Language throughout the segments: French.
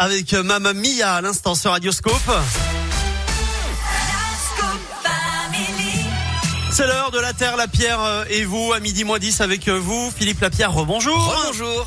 avec Mamma Mia à l'instant sur Radioscope. C'est l'heure de la Terre, la Pierre euh, et vous, à midi moins 10 avec euh, vous. Philippe Lapierre, rebonjour. Bonjour.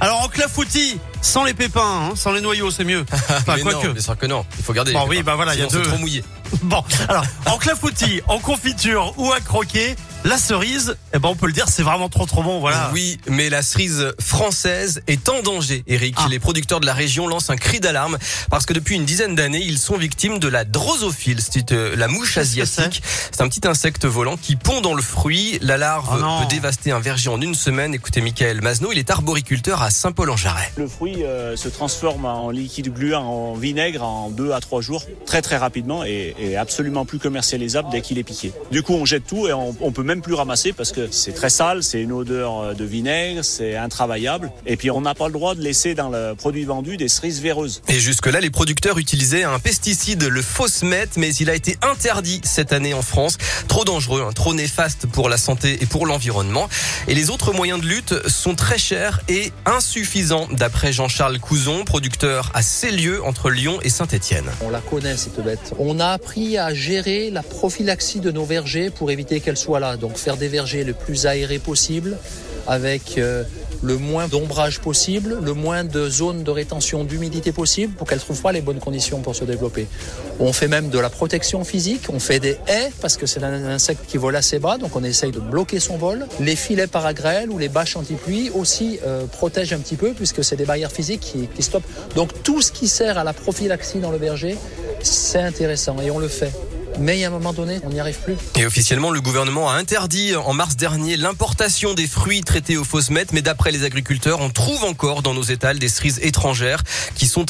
Alors en clafoutis, sans les pépins, hein, sans les noyaux, c'est mieux. Enfin, quoi que. Bien sûr que non. Il faut garder. Bon oui, bah voilà, il y a deux. trop mouillé. Bon, alors en clafoutis, en confiture ou à croquer, la cerise, eh ben on peut le dire, c'est vraiment trop trop bon, voilà. Oui, mais la cerise française est en danger, Eric. Ah. Les producteurs de la région lancent un cri d'alarme parce que depuis une dizaine d'années, ils sont victimes de la drosophile, c'est euh, la mouche asiatique. C'est un petit insecte volant qui pond dans le fruit. La larve Oh non. peut dévaster un verger en une semaine. Écoutez, Michael Mazno, il est arboriculteur à Saint-Paul-en-Jarret. Le fruit euh, se transforme en liquide gluant, en vinaigre en deux à trois jours, très très rapidement et, et absolument plus commercialisable dès qu'il est piqué. Du coup, on jette tout et on, on peut même plus ramasser parce que c'est très sale, c'est une odeur euh, de vinaigre, c'est intravaillable. Et puis, on n'a pas le droit de laisser dans le produit vendu des cerises véreuses. Et jusque-là, les producteurs utilisaient un pesticide, le Fosmet, mais il a été interdit cette année en France. Trop dangereux, hein, trop néfaste pour la santé et pour l'environnement. Et les autres moyens de lutte sont très chers et insuffisants, d'après Jean-Charles Couzon, producteur à Célieu, entre Lyon et Saint-Étienne. On la connaît cette bête. On a appris à gérer la prophylaxie de nos vergers pour éviter qu'elle soit là. Donc faire des vergers le plus aérés possible, avec euh, le moins d'ombrage possible, le moins de zones de rétention d'humidité possible pour qu'elle trouve pas les bonnes conditions pour se développer. On fait même de la protection physique, on fait des haies parce que c'est un insecte qui vole assez bas, donc on essaye de bloquer son vol. Les filets paragrèles ou les bâches anti-pluie aussi euh, protègent un petit peu puisque c'est des barrières physiques qui, qui stoppent. Donc tout ce qui sert à la prophylaxie dans le verger, c'est intéressant et on le fait. Mais il y a un moment donné, on n'y arrive plus. Et officiellement, le gouvernement a interdit en mars dernier l'importation des fruits traités au Fosmet, mais d'après les agriculteurs, on trouve encore dans nos étals des cerises étrangères qui sont traitées